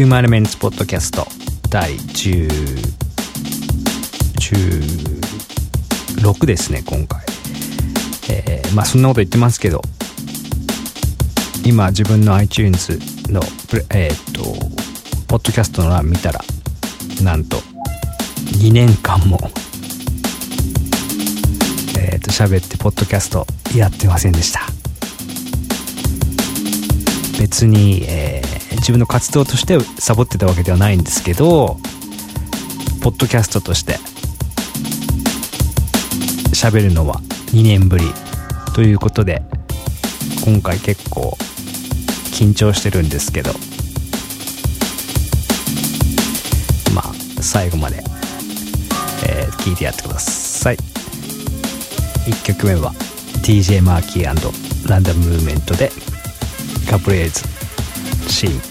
ヒューマンエレメンツポッドキャスト。第10 16ですね今回。えー、まあそんなこと言ってますけど。今自分の iTunes のえー、っとポッドキャストの欄見たらなんと2年間もえー、っと喋ってポッドキャストやってませんでした。別に、えー、自分の活動としてサボってたわけではないんですけどポッドキャストとして喋るのは2年ぶりということで今回結構緊張してるんですけどまあ最後まで、えー、聞いてやってください。1曲目は DJ マーキーランダムムーブメントでカプレーズシーン。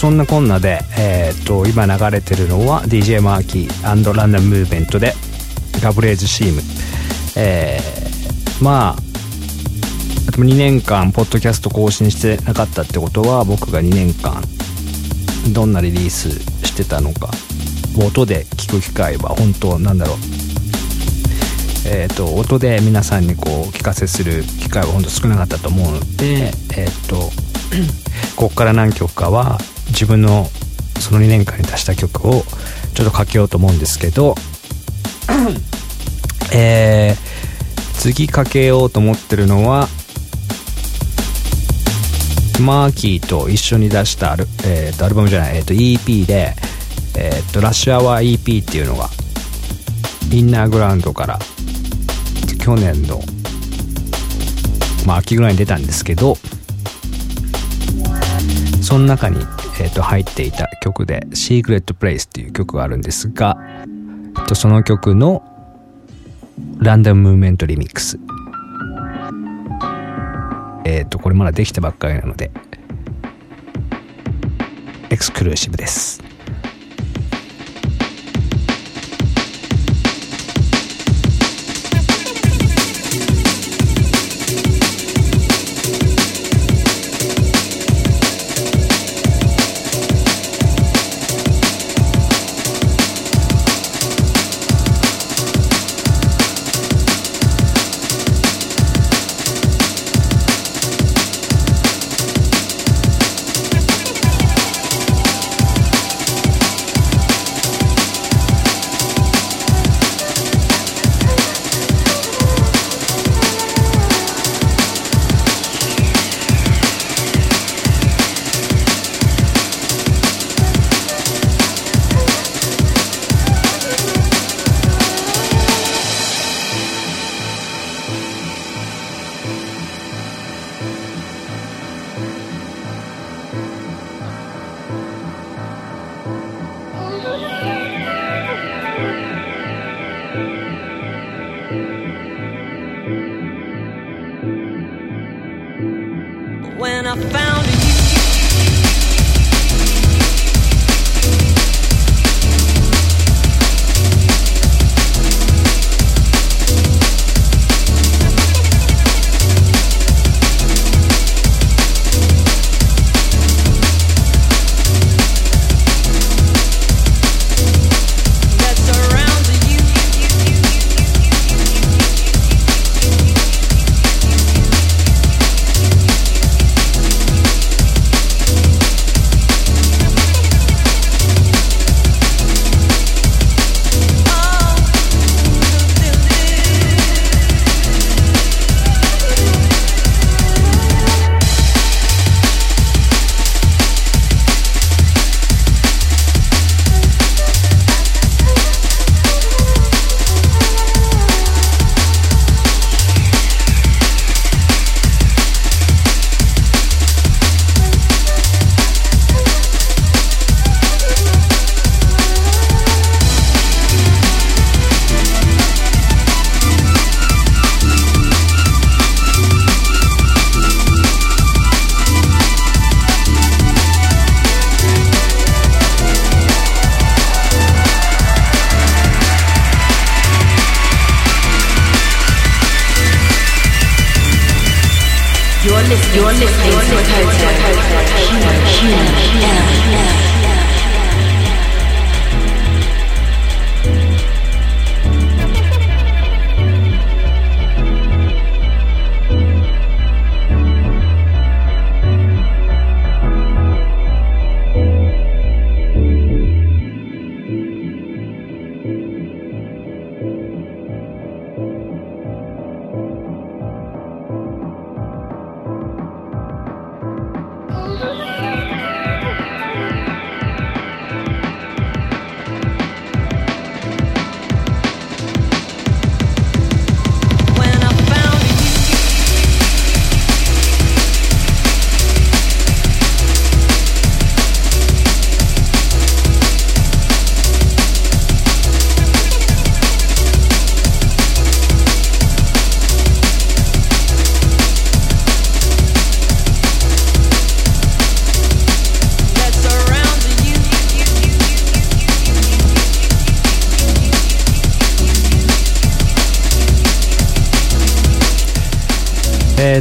そんなこんなで、えー、っと今流れてるのは DJ マーキーランダムムーブメントでガブレーズシーム、えー、まあ2年間ポッドキャスト更新してなかったってことは僕が2年間どんなリリースしてたのか音で聞く機会は本当なんだろう。えーと、音で皆さんにこう聞かせする機会は本当少なかったと思うので、えーと、と ここから何曲かは自分のその2年間に出した曲をちょっとかけようと思うんですけど えー、次かけようと思ってるのはマーキーと一緒に出したアル,、えー、とアルバムじゃない、えー、と EP で、えー、とラッシュアワー EP っていうのがインナーグラウンドから去年の、まあ、秋ぐらいに出たんですけどその中に、えー、と入っていた曲で「Secret Place」っていう曲があるんですが、えとその曲のランダムムーメントリミックスえっ、ー、とこれまだできたばっかりなのでエクスクルーシブです。えー、っ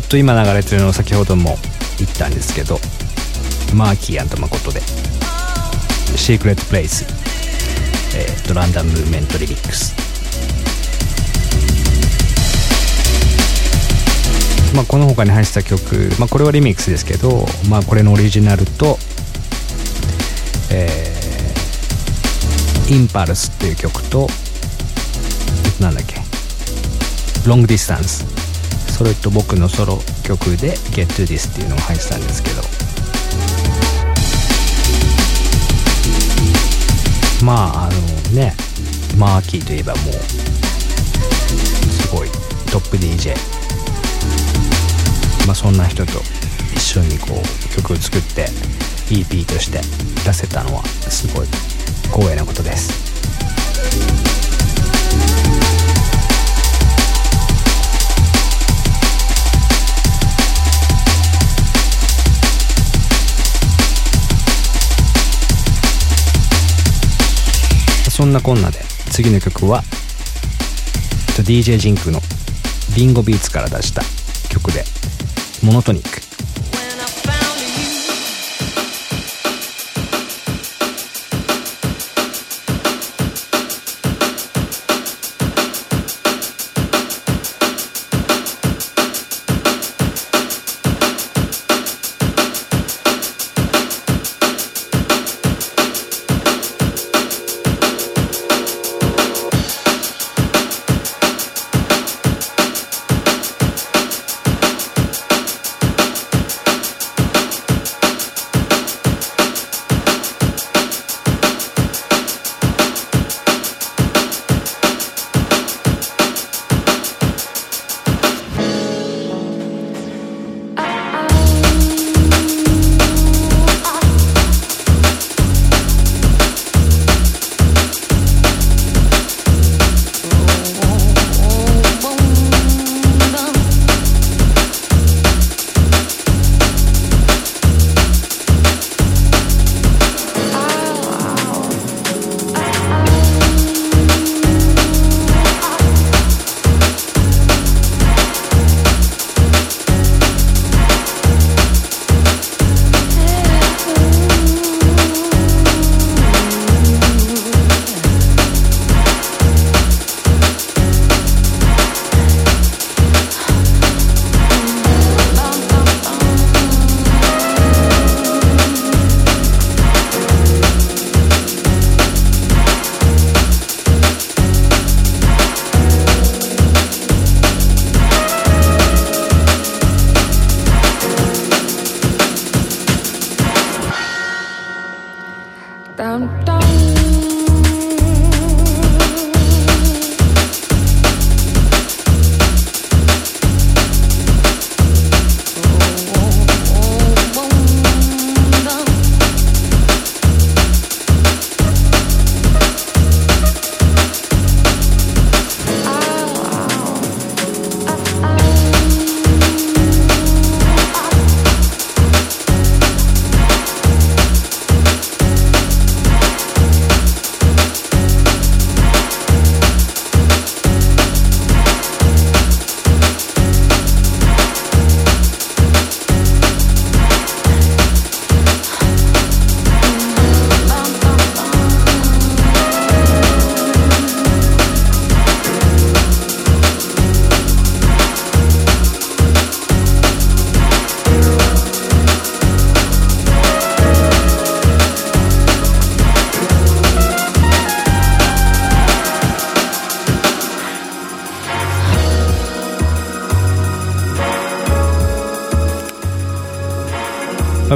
と今流れてるのを先ほども言ったんですけどマーキー誠で「シークレット・プレイス」えー、っとランダム・ムーメント・リミックスまあ、この他に入ってた曲、まあ、これはリミックスですけど、まあ、これのオリジナルと、えー、インパルスっていう曲と、なんだっけ、ロングディスタンス。それと僕のソロ曲で Get to This っていうのが入ってたんですけど、まあ、あのね、マーキーといえばもう、すごいトップ DJ。まあ、そんな人と一緒にこう曲を作って EP として出せたのはすごい光栄なことですそんなこんなで次の曲は DJ ジンクのビンゴビーツから出した曲でモノトニック。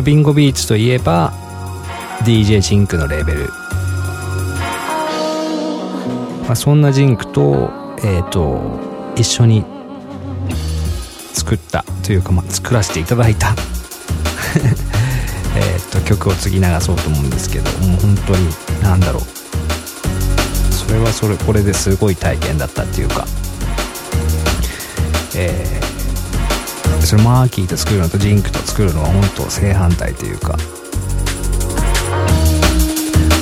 ビンゴビーツといえば DJ ジンクのレーベル、まあ、そんなジンクと,、えーと、一緒に作ったというか、まあ、作らせていただいた。えと曲を次流そうと思うんですけどもう本当に何だろう。それはそれこれですごい体験だったっていうか。えそれマーキーと作るのとジンクと作るのは本当正反対というか。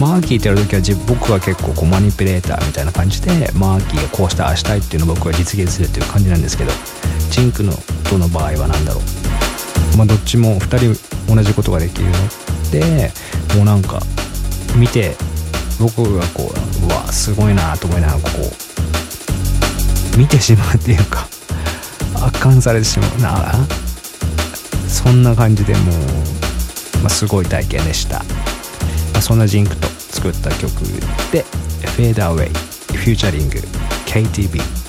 マーキーってやるときは僕は結構こうマニピュレーターみたいな感じでマーキーがこうしたああしたいっていうのを僕は実現するっていう感じなんですけどジンクのとの場合は何だろう。まあどっちも2人同じことができるのでもうなんか見て僕がこううわすごいなと思いながらこう見てしまうっていうか。あ感されてしまうな。そんな感じでもう、まあ、すごい体験でした、まあ、そんなジンクと作った曲で「Fade Away」フューチャリング KTV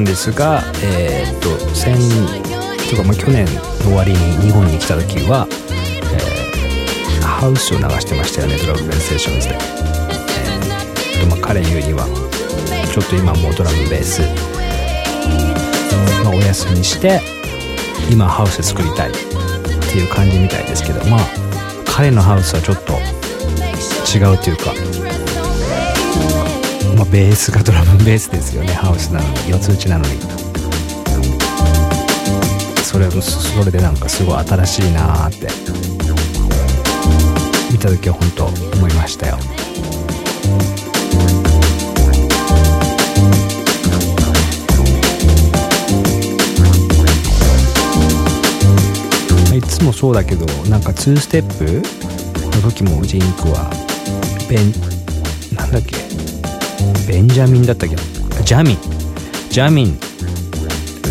のジンクさんですが、えー、っと先とか、まあ、去年の終わりに日本に来た時は、えー、ハウスを流してましたよねドラムベースセッションズで、えーとまあ、彼言うにはちょっと今もうドラムベース、まあ、お休みして今ハウス作りたいっていう感じみたいですけどまあ彼のハウスはちょっと違うというか、ベースがドラムベースですよね。ハウスなのに四つ打ちなのに。それそれでなんかすごい新しいなーって。見た時は本当思いましたよ。いつもそうだけどなんか2ステップの時もジンクはベンなんだっけ？ベンジャミンだったっけジャミン。ジャミンっ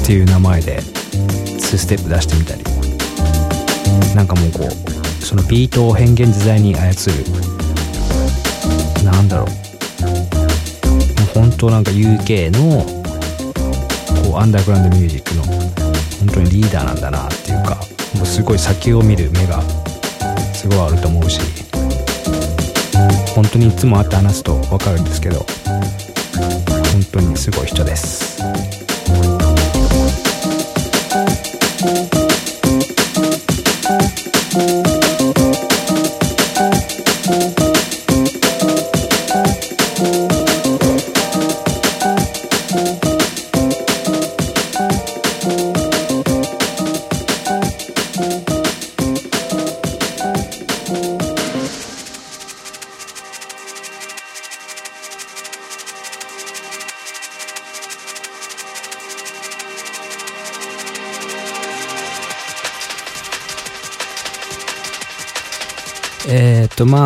ていう名前で2ステップ出してみたり。なんかもうこうそのビートを変幻自在に操る。なんだろう。もう本当なんか UK のこうアンダーグラウンドミュージックの本当にリーダーなんだなっていうかもうすごい先を見る目がすごいあると思うし。本当にいつも会って話すと分かるんですけど本当にすごい人です。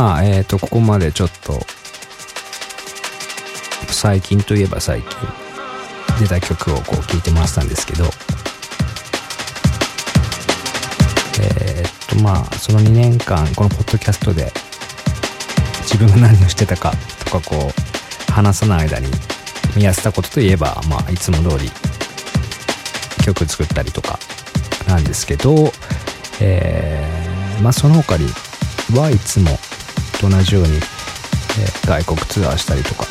まあ、えっ、ー、と、ここまでちょっと、最近といえば最近出た曲をこう聴いてましたんですけど、えっ、と、まあ、その2年間、このポッドキャストで、自分が何をしてたかとか、こう、話さない間に、見やってたことといえば、まあ、いつも通り、曲作ったりとか、なんですけど、えー、まあ、その他に、はいつもと同じように、えー、外国ツアーしたりとか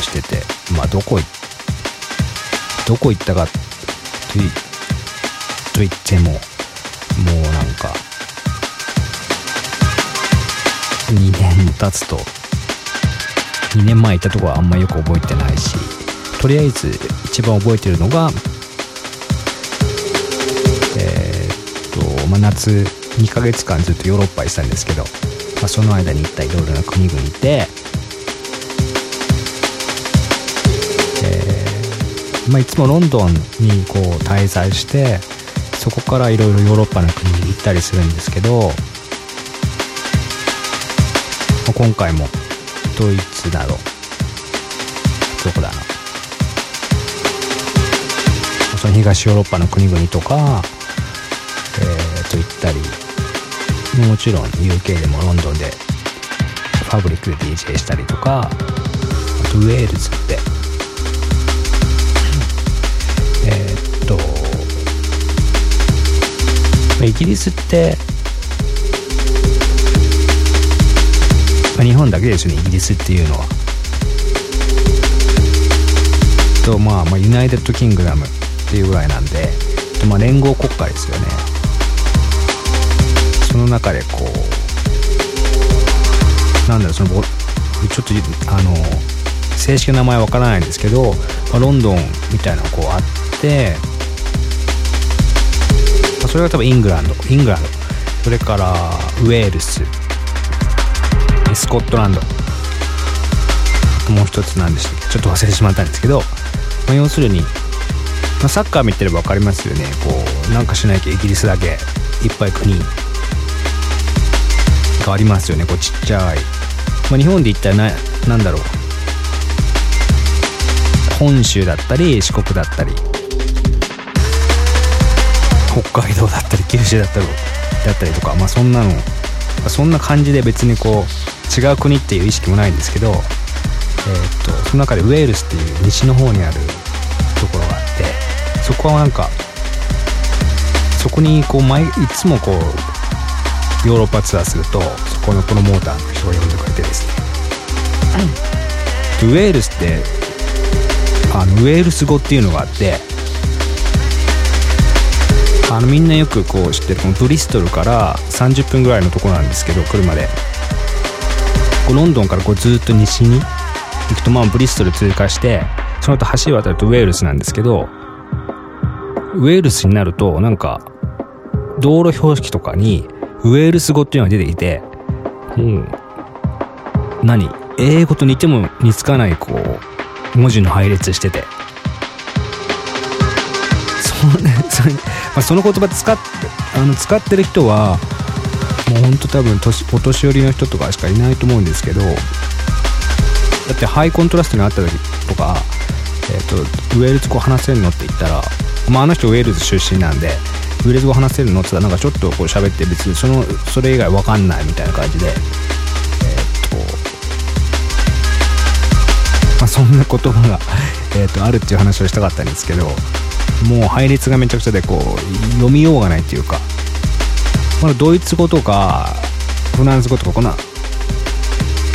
してて、まあどこどこ行ったかとと言っても、もうなんか、2年も経つと、2年前行ったとこはあんまよく覚えてないし、とりあえず一番覚えてるのが、えー、っと、まあ、夏2ヶ月間ずっとヨーロッパ行ってたんですけど、まあ、その間に行ったいろいろな国々で、えーまあ、いつもロンドンにこう滞在してそこからいろいろヨーロッパの国に行ったりするんですけど、まあ、今回もドイツなどどこだなその東ヨーロッパの国々とか、えー、と行ったりもちろん UK でもロンドンでファブリックで DJ したりとかあとウェールズって。えー、っとイギリスって日本だけですよねイギリスっていうのは。とまあ、まあ、 United Kingdom っていうぐらいなんで、まあ、連合国家ですよね。その中でこうなんだろうそのちょっとあの正式な名前わからないんですけど、まあ、ロンドンみたいなのこうあってまあ、それが多分イングランドイングランド。それからウェールススコットランド。もう一つなんでしちょっと忘れてしまったんですけど、まあ、要するに、まあ、サッカー見てれば分かりますよね。こうなんかしないとイギリスだけいっぱい国。がありますよねこうちっちゃい、まあ、日本で言ったらな何だろう。本州だったり四国だったり。北海道だったり九州だったりだったりとか。まあそんなのそんな感じで別にこう違う国っていう意識もないんですけどえー、っとその中でウェールスっていう西の方にあるところがあってそこはなんかそこにこう毎いつもこうヨーロッパツアーするとそこのプロモーターの人が呼んでくれてですね、ウェールスってあのウェールス語っていうのがあってあのみんなよくこう知ってるこのブリストルから30分ぐらいのとこなんですけど車で。こうロンドンからこうずっと西に行くとまあブリストル通過してその後橋渡るとウェールスなんですけどウェールスになるとなんか道路標識とかにウェールズ語っていうのが出てきてもう何？英語と似ても似つかないこう文字の配列してて。そ, ねそまあ、その言葉使ってあの使ってる人はもうほんと多分年お年寄りの人とかしかいないと思うんですけどだってハイコントラストにあった時とか、えーと、ウェールズ語話せるのって言ったら、まあ、あの人ウェールズ出身なんでウェーズ語話せるの？って言ったらなんかちょっとこう喋って別にそのそれ以外わかんないみたいな感じで。えっ、とまあそんな言葉が えっとあるっていう話をしたかったんですけどもう配列がめちゃくちゃでこう読みようがないっていうかこのドイツ語とかフランス語とかこの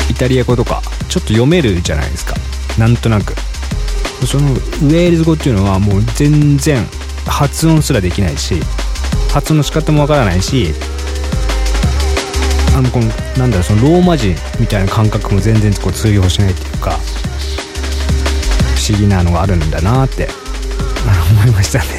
イタリア語とかちょっと読めるじゃないですか。なんとなく。そのウェールズ語っていうのはもう全然発音すらできないし発音の仕方もわからないしあのこのなんだろうそのローマ人みたいな感覚も全然こう通用しないっていうか不思議なのがあるんだなって思いましたね。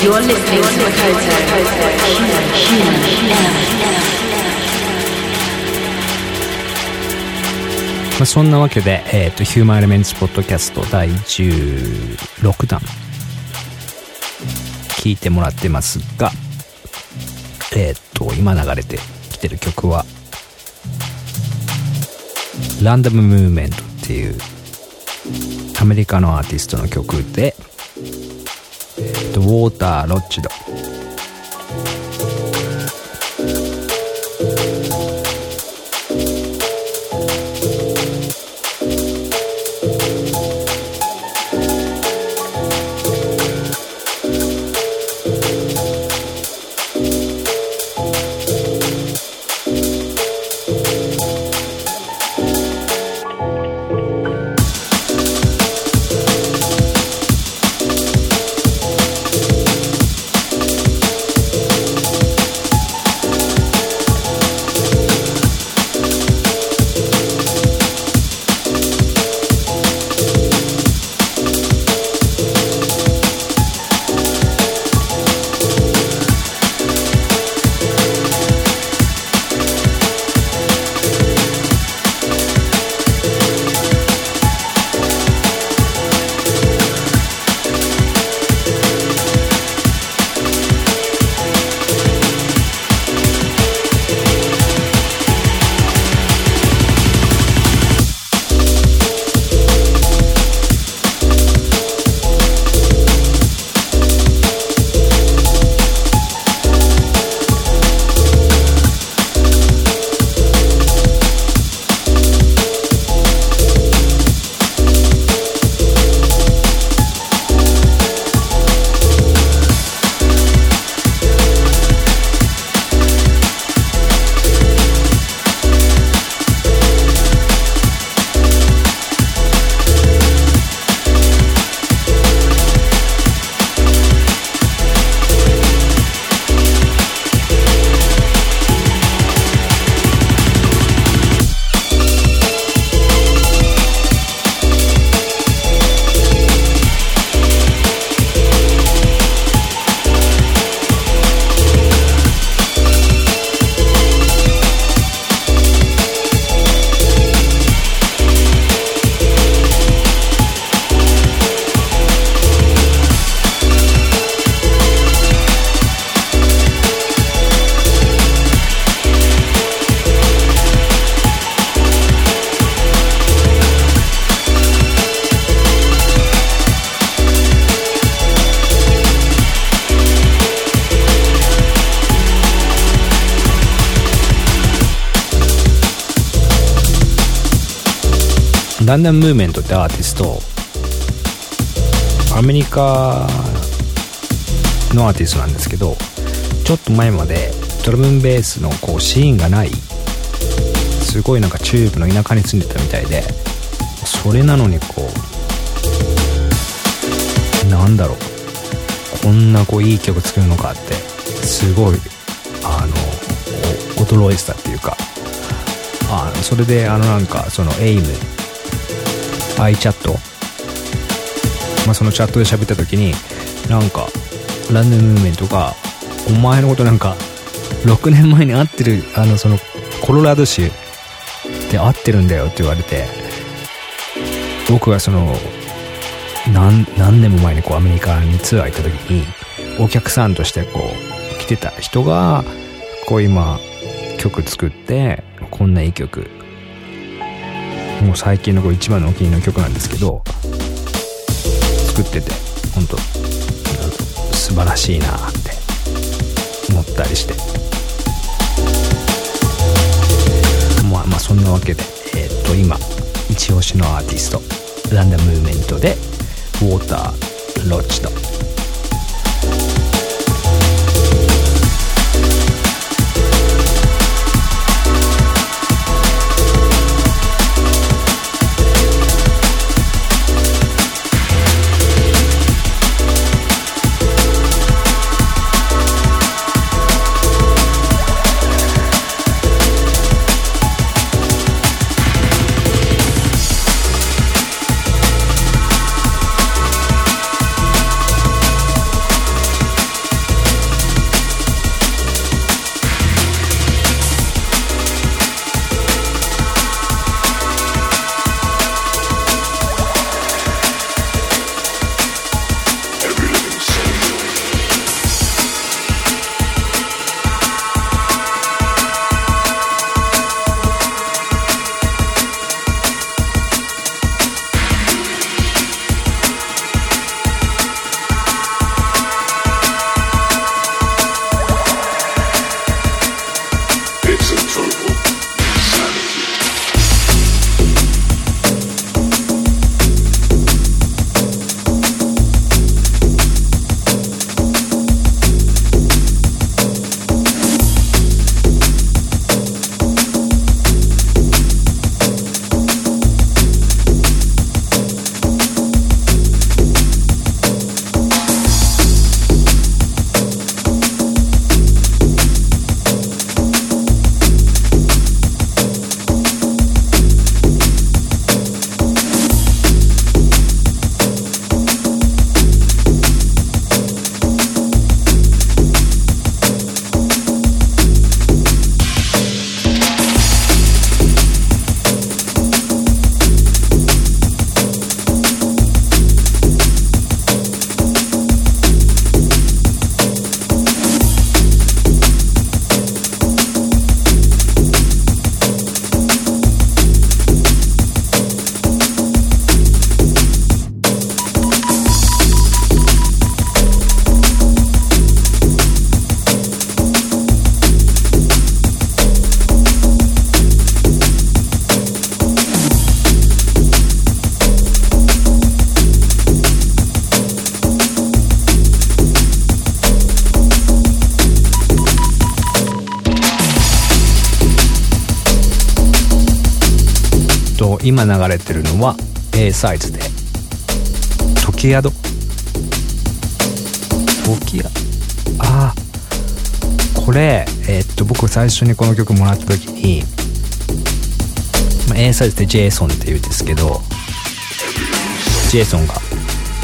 You're listening, You're listening to Makoto. Human, human, M. まあ、そんなわけで、えっ、と、ヒューマンエレメンツポッドキャスト第16弾、聞いてもらってますが、えっ、と、今流れてきてる曲は、ランダムムーブメントっていう、アメリカのアーティストの曲で、ウォーター・ロッチド。ンダンムーメントってアーティストアメリカのアーティストなんですけどちょっと前までドラムベースのこうシーンがないすごいなんか中部の田舎に住んでたみたいでそれなのにこうなんだろうこんなこういい曲作るのかってすごいあの驚いてたっていうかあそれであのなんかそのエイム iChat、まあ、そのチャットで喋った時になんかランダムムーメントがお前のことなんか6年前に会ってるあのそのコロラド州で会ってるんだよって言われて僕がその何何年も前にこうアメリカにツアー行った時にお客さんとしてこう来てた人がこう今曲作ってこんないい曲もう最近のこう一番のお気に入りの曲なんですけど作ってて本当素晴らしいなって思ったりして。まあまあそんなわけでえー、っと今一押しのアーティストランダムムーメントでウォーターロッチと今流れてるのは A サイズで。時宿？時宿ああ。これえーっと僕最初にこの曲もらった時に、まあ、A サイズでジェイソンって言うんですけどジェイソンが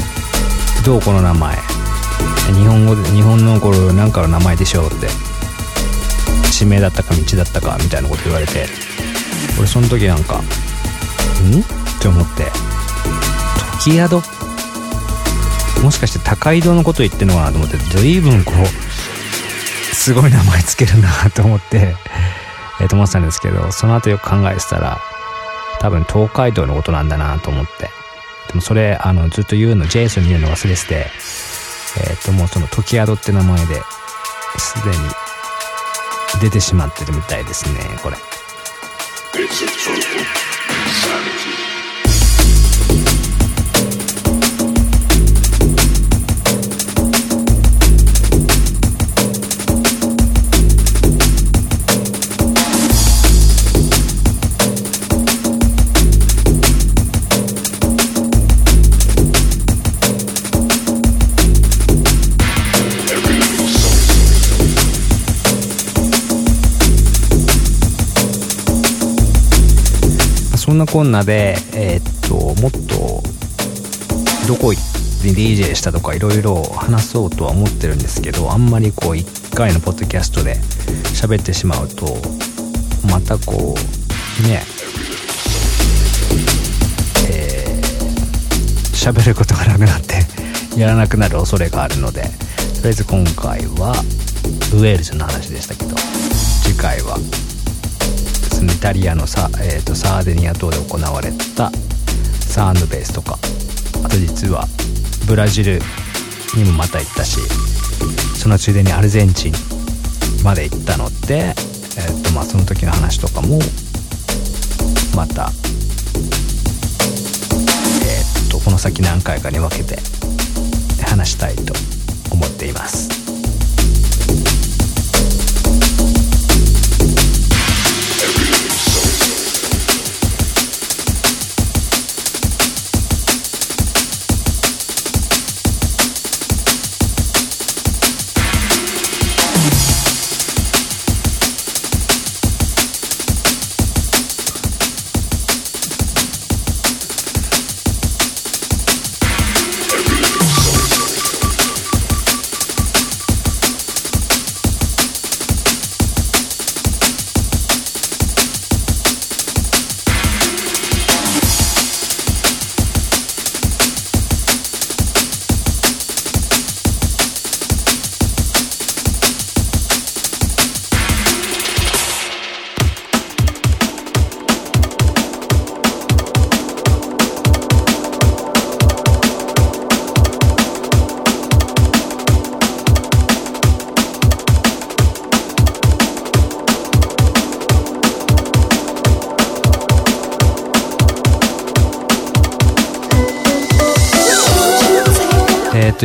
「どうこの名前？日本語で日本の頃なんかの名前でしょう」って。地名だったか道だったかみたいなこと言われて俺その時なんか「ん?」って思って「時宿?」もしかして高井戸のこと言ってんのかなと思って。随分こうすごい名前つけるなと思って。えーと思ってたんですけどその後よく考えてたら多分東海道のことなんだなと思って。でもそれあのずっと言うのジェイソンに言うの忘れてて。えっ、ともうその時宿って名前ですでに出てしまってるみたいですねこれ。なこんなでえーっともっとどこ行って DJ したとかいろいろ話そうとは思ってるんですけどあんまりこう1回のポッドキャストで喋ってしまうとまたこうねえー喋ることがなくなってやらなくなる恐れがあるのでとりあえず今回はウェールズの話でしたけど次回はイタリアのサ,、えーとサーデニア島で行われたサーンドベースとかあと実はブラジルにもまた行ったしそのついでにアルゼンチンまで行ったので、えーとまあ、その時の話とかもまた、えーとこの先何回かに分けて話したいと思っています。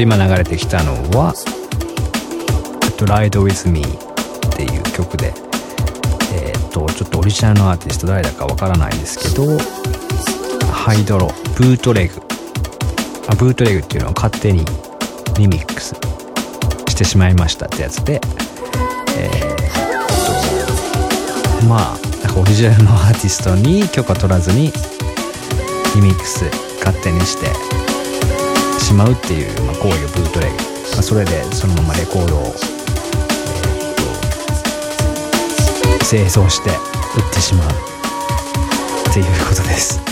と今流れてきたのは「えっと Ride With Me」っていう曲でえっ、とちょっとオリジナルのアーティスト誰だかわからないですけどハイドロブートレグ。あブートレグっていうのは勝手にリミックスしてしまいましたってやつでえっ、とまあなんかオリジナルのアーティストに許可取らずにリミックス勝手にしてしまうっていう、ま、行為をブートレグ、まあ、それでそのままレコードを、えー製造して売ってしまう。っていうことです。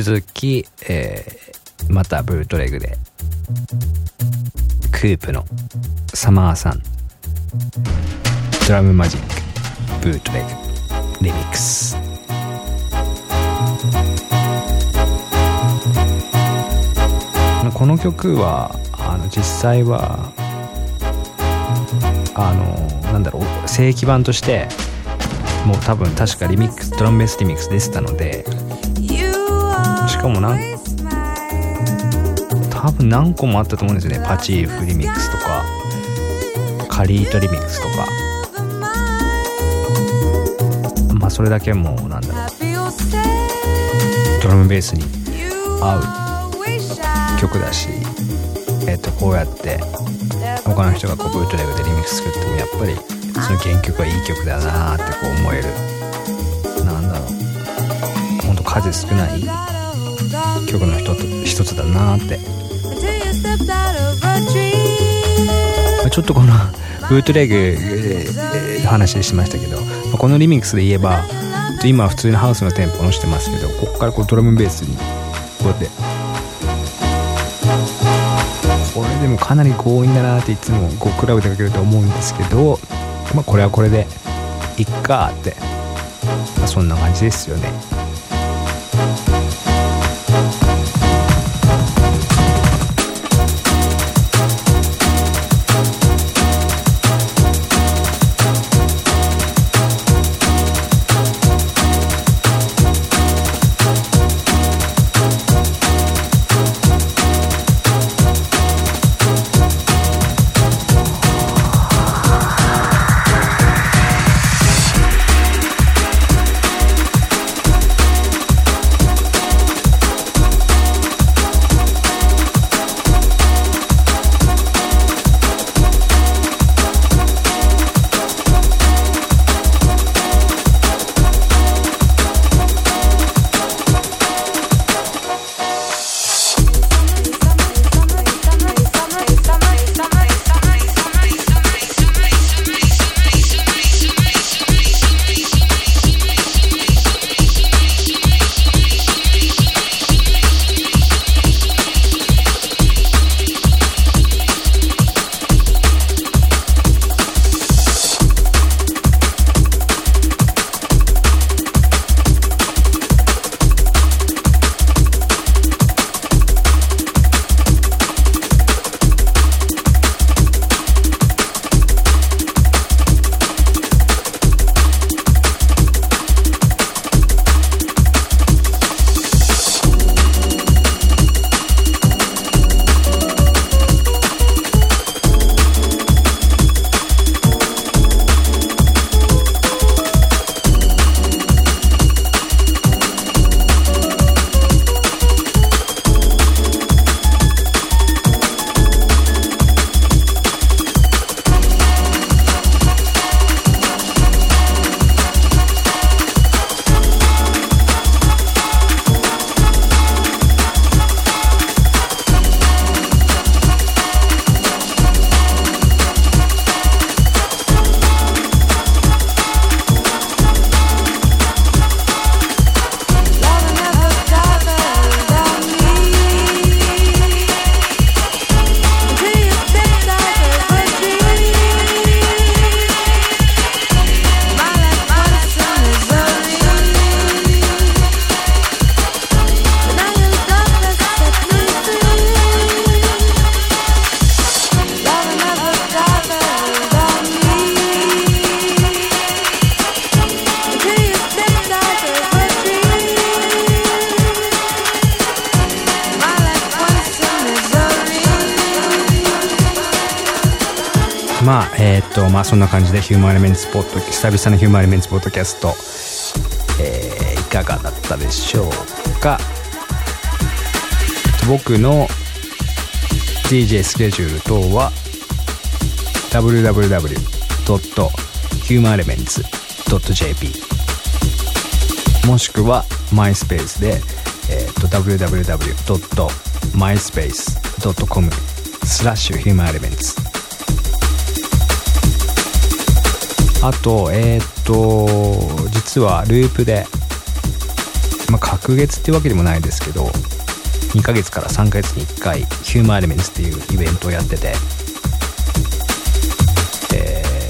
続き、えーまたブルートレグでクープのサマーさんドラムマジックブルートレグリミックス。この曲はあの実際はあのなんだろう正規版としてもう多分確かリミックスドラムベースリミックス出てたのでかもな多分何個もあったと思うんですよね。パチーフリミックスとかカリートリミックスとか。まあそれだけもうなんだろう。ドラムベースに合う曲だしえっ、とこうやって他の人がこうブートレグでリミックス作ってもやっぱりその原曲はいい曲だなーってこう思える。なんだろう。ほんと数少ない曲の一つ一つだなーって。まあちょっとこのブートレグえー話しましたけど、まあこのリミックスで言えば今は普通にハウスのテンポのしてますけどこっからこうドラムベースにこうやって。これでもかなり強引だなっていつもこうクラブでかけると思うんですけど、まあ、これはこれでいっかって、まあ、そんな感じですよねな感じでヒューマンエレメンツポッド久々のヒューマンエレメンツポッドキャスト、えーいかがだったでしょうか？僕の DJ スケジュール等は www.humanelements.jp もしくは MySpace で、えー、と www.myspace.com スラッシュ humanelements あとえっ、と実はループでまあ隔月っていうわけでもないですけど2ヶ月から3ヶ月に1回ヒューマンエレメンツっていうイベントをやってて、えー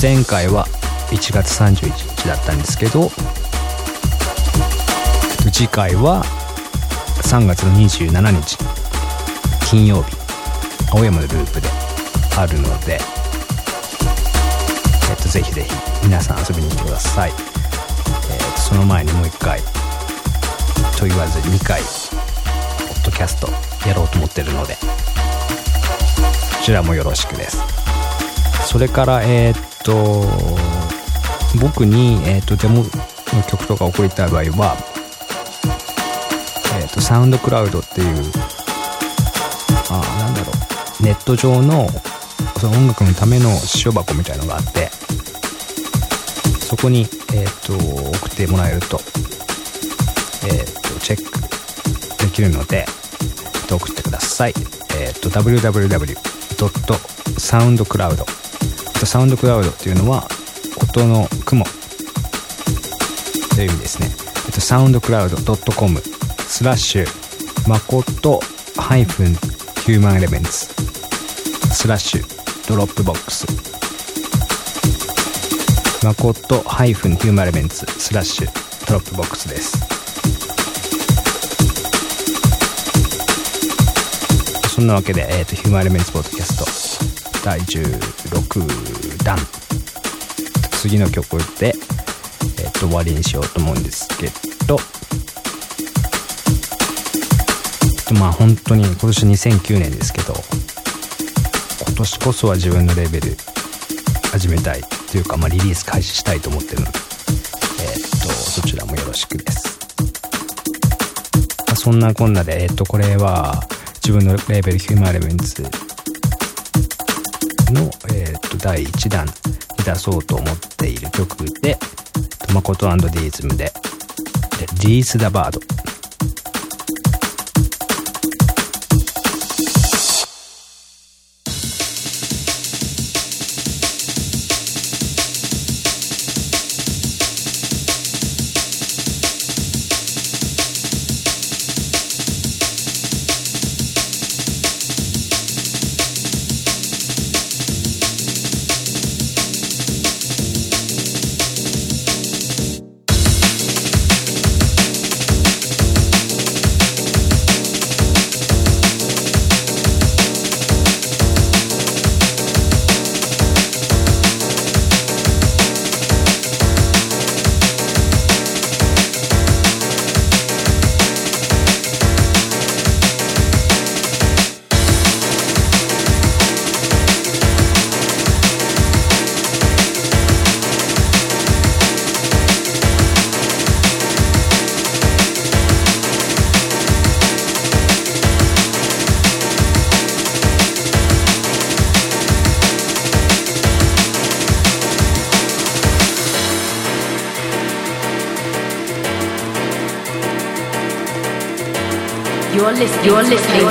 前回は1月31日だったんですけど次回は3月の27日金曜日青山のループであるので、と、ぜひぜひ皆さん遊びに来てください、えーその前にもう一回と言わず2回ポッドキャストやろうと思ってるのでこちらもよろしくです。それからえーっと僕に、えーっとデモの曲とか送りたい場合はえーっとサウンドクラウドっていうあーなんだろうネット上のその音楽のための塩箱みたいのがあってそこに、えーっと送ってもらえるとえーっとチェックできるので、送ってください。えーっと www.soundcloud サウンドクラウドっていうのは音の雲という意味ですね。えっと soundcloud.com スラッシュまことハイフン Human Elements スラッシュドロップボックスまことハイフン Human Elements スラッシュドロップボックスです。そんなわけで、えー、とヒューマンエレメンツポッドキャスト第16弾。次の曲で、えー、と終わりにしようと思うんですけど。とまあ本当に今年2009年ですけど。今年こそは自分のレベル始めたい。というか、まあ、リリース開始したいと思ってるので、えーっとそちらもよろしくです。まあそんなこんなで、えーっとこれは自分のレーベルヒューマンエレメンツの、えーっと第1弾に出そうと思っている曲で、トマコトディーズムで、でリース・ダ・バード。You're listening,